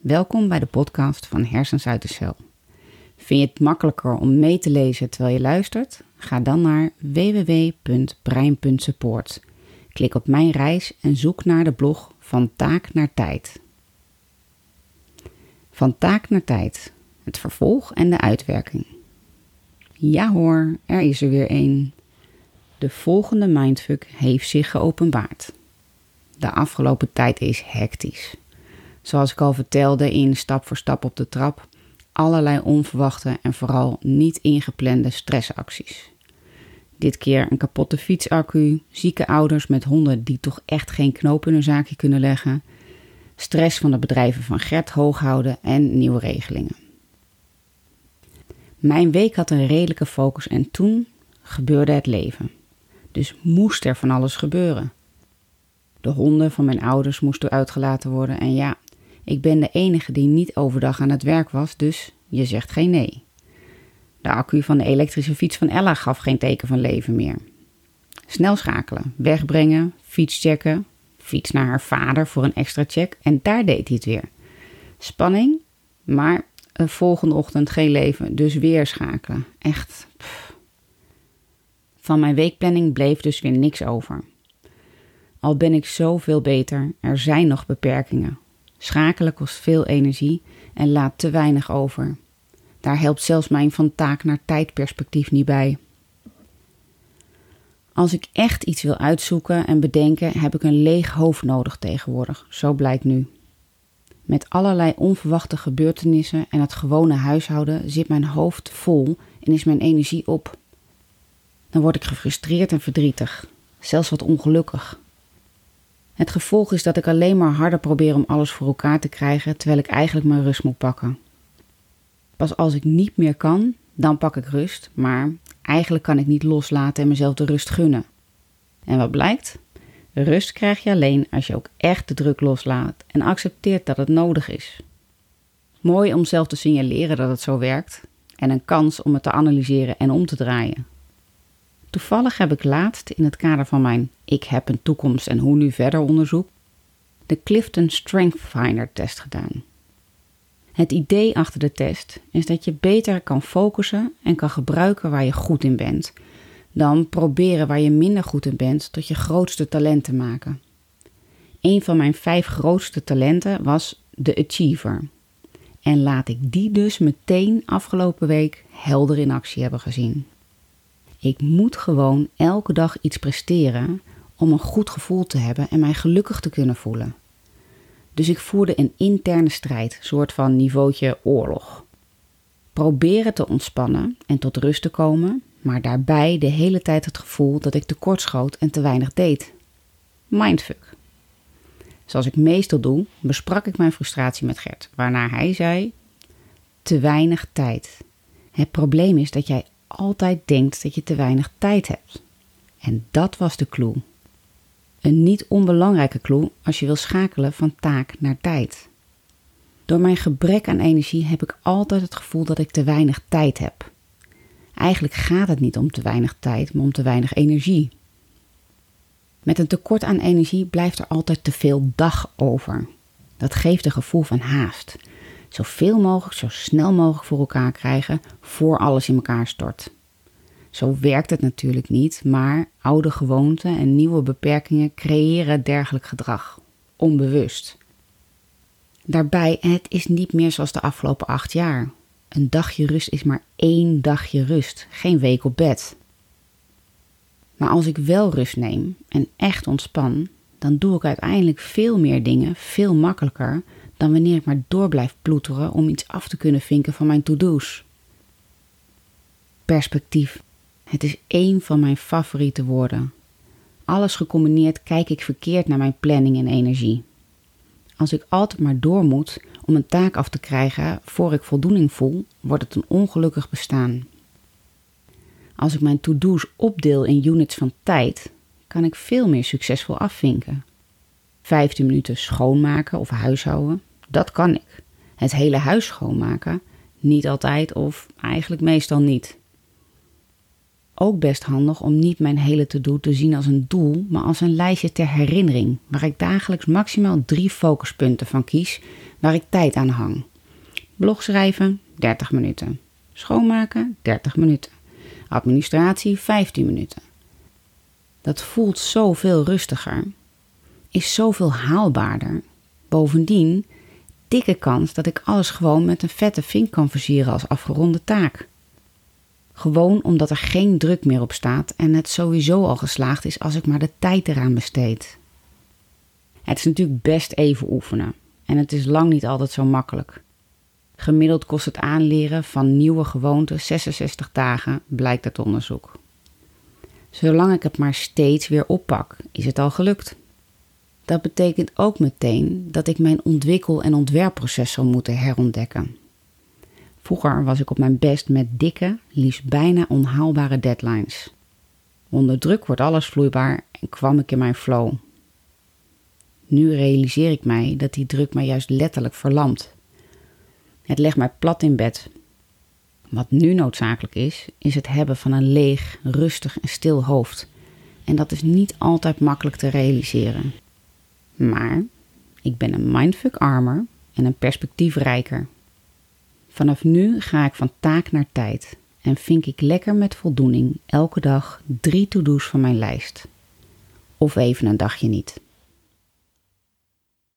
Welkom bij de podcast van Hersens uit de Cel. Vind je het makkelijker om mee te lezen terwijl je luistert? Ga dan naar www.brein.support. Klik op mijn reis en zoek naar de blog Van Taak naar Tijd. Van Taak naar Tijd. Het vervolg en de uitwerking. Ja hoor, er is er weer één. De volgende mindfuck heeft zich geopenbaard. De afgelopen tijd is hectisch. Zoals ik al vertelde in Stap voor Stap op de Trap, allerlei onverwachte en vooral niet ingeplande stressacties. Dit keer een kapotte fietsaccu, zieke ouders met honden die toch echt geen knoop in hun zaakje kunnen leggen, stress van de bedrijven van Gert hooghouden en nieuwe regelingen. Mijn week had een redelijke focus en toen gebeurde het leven. Dus moest er van alles gebeuren. De honden van mijn ouders moesten uitgelaten worden en ja, ik ben de enige die niet overdag aan het werk was, dus je zegt geen nee. De accu van de elektrische fiets van Ella gaf geen teken van leven meer. Snel schakelen, wegbrengen, fiets checken, fiets naar haar vader voor een extra check en daar deed hij het weer. Spanning, maar de volgende ochtend geen leven, dus weer schakelen. Echt. Van mijn weekplanning bleef dus weer niks over. Al ben ik zoveel beter, er zijn nog beperkingen. Schakelen kost veel energie en laat te weinig over. Daar helpt zelfs mijn van taak naar tijdperspectief niet bij. Als ik echt iets wil uitzoeken en bedenken, heb ik een leeg hoofd nodig tegenwoordig, zo blijkt nu. Met allerlei onverwachte gebeurtenissen en het gewone huishouden zit mijn hoofd vol en is mijn energie op. Dan word ik gefrustreerd en verdrietig, zelfs wat ongelukkig. Het gevolg is dat ik alleen maar harder probeer om alles voor elkaar te krijgen, terwijl ik eigenlijk mijn rust moet pakken. Pas als ik niet meer kan, dan pak ik rust, maar eigenlijk kan ik niet loslaten en mezelf de rust gunnen. En wat blijkt? Rust krijg je alleen als je ook echt de druk loslaat en accepteert dat het nodig is. Mooi om zelf te signaleren dat het zo werkt en een kans om het te analyseren en om te draaien. Toevallig heb ik laatst in het kader van mijn Ik heb een toekomst en hoe nu verder onderzoek de Clifton Strength Finder test gedaan. Het idee achter de test is dat je beter kan focussen en kan gebruiken waar je goed in bent, dan proberen waar je minder goed in bent tot je grootste talent te maken. Een van mijn vijf grootste talenten was de achiever. En laat ik die dus meteen afgelopen week helder in actie hebben gezien. Ik moet gewoon elke dag iets presteren om een goed gevoel te hebben en mij gelukkig te kunnen voelen. Dus ik voerde een interne strijd, soort van niveautje oorlog. Proberen te ontspannen en tot rust te komen, maar daarbij de hele tijd het gevoel dat ik tekortschoot en te weinig deed. Mindfuck. Zoals ik meestal doe, besprak ik mijn frustratie met Gert, waarna hij zei: Te weinig tijd. Het probleem is dat jij altijd denkt dat je te weinig tijd hebt. En dat was de clue. Een niet onbelangrijke clue als je wil schakelen van taak naar tijd. Door mijn gebrek aan energie heb ik altijd het gevoel dat ik te weinig tijd heb. Eigenlijk gaat het niet om te weinig tijd, maar om te weinig energie. Met een tekort aan energie blijft er altijd te veel dag over. Dat geeft een gevoel van haast. Zoveel mogelijk, zo snel mogelijk voor elkaar krijgen voor alles in elkaar stort. Zo werkt het natuurlijk niet, maar oude gewoonten en nieuwe beperkingen creëren dergelijk gedrag, onbewust. Daarbij, het is niet meer zoals de afgelopen acht jaar. Een dagje rust is maar één dagje rust, geen week op bed. Maar als ik wel rust neem en echt ontspan, dan doe ik uiteindelijk veel meer dingen veel makkelijker dan wanneer ik maar door blijf ploeteren om iets af te kunnen vinken van mijn to-do's. Perspectief. Het is één van mijn favoriete woorden. Alles gecombineerd kijk ik verkeerd naar mijn planning en energie. Als ik altijd maar door moet om een taak af te krijgen voor ik voldoening voel, wordt het een ongelukkig bestaan. Als ik mijn to-do's opdeel in units van tijd, kan ik veel meer succesvol afvinken. 15 minuten schoonmaken of huishouden, dat kan ik. Het hele huis schoonmaken, niet altijd of eigenlijk meestal niet. ook best handig om niet mijn hele to-do te zien als een doel, maar als een lijstje ter herinnering, waar ik dagelijks maximaal drie focuspunten van kies, waar ik tijd aan hang. Blog schrijven, 30 minuten. Schoonmaken, 30 minuten. Administratie, 15 minuten. Dat voelt zoveel rustiger, is zoveel haalbaarder. Bovendien, dikke kans dat ik alles gewoon met een vette vink kan versieren als afgeronde taak. Gewoon omdat er geen druk meer op staat en het sowieso al geslaagd is als ik maar de tijd eraan besteed. Het is natuurlijk best even oefenen en het is lang niet altijd zo makkelijk. Gemiddeld kost het aanleren van nieuwe gewoonten 66 dagen, blijkt uit onderzoek. Zolang ik het maar steeds weer oppak, is het al gelukt. Dat betekent ook meteen dat ik mijn ontwikkel- en ontwerpproces zal moeten herontdekken. Vroeger was ik op mijn best met dikke, liefst bijna onhaalbare deadlines. Onder druk wordt alles vloeibaar en kwam ik in mijn flow. Nu realiseer ik mij dat die druk mij juist letterlijk verlamt. Het legt mij plat in bed. Wat nu noodzakelijk is, is het hebben van een leeg, rustig en stil hoofd. En dat is niet altijd makkelijk te realiseren. Maar ik ben een mindfuck armer en een perspectiefrijker. Vanaf nu ga ik van taak naar tijd en vink ik lekker met voldoening elke dag drie to-do's van mijn lijst. Of even een dagje niet.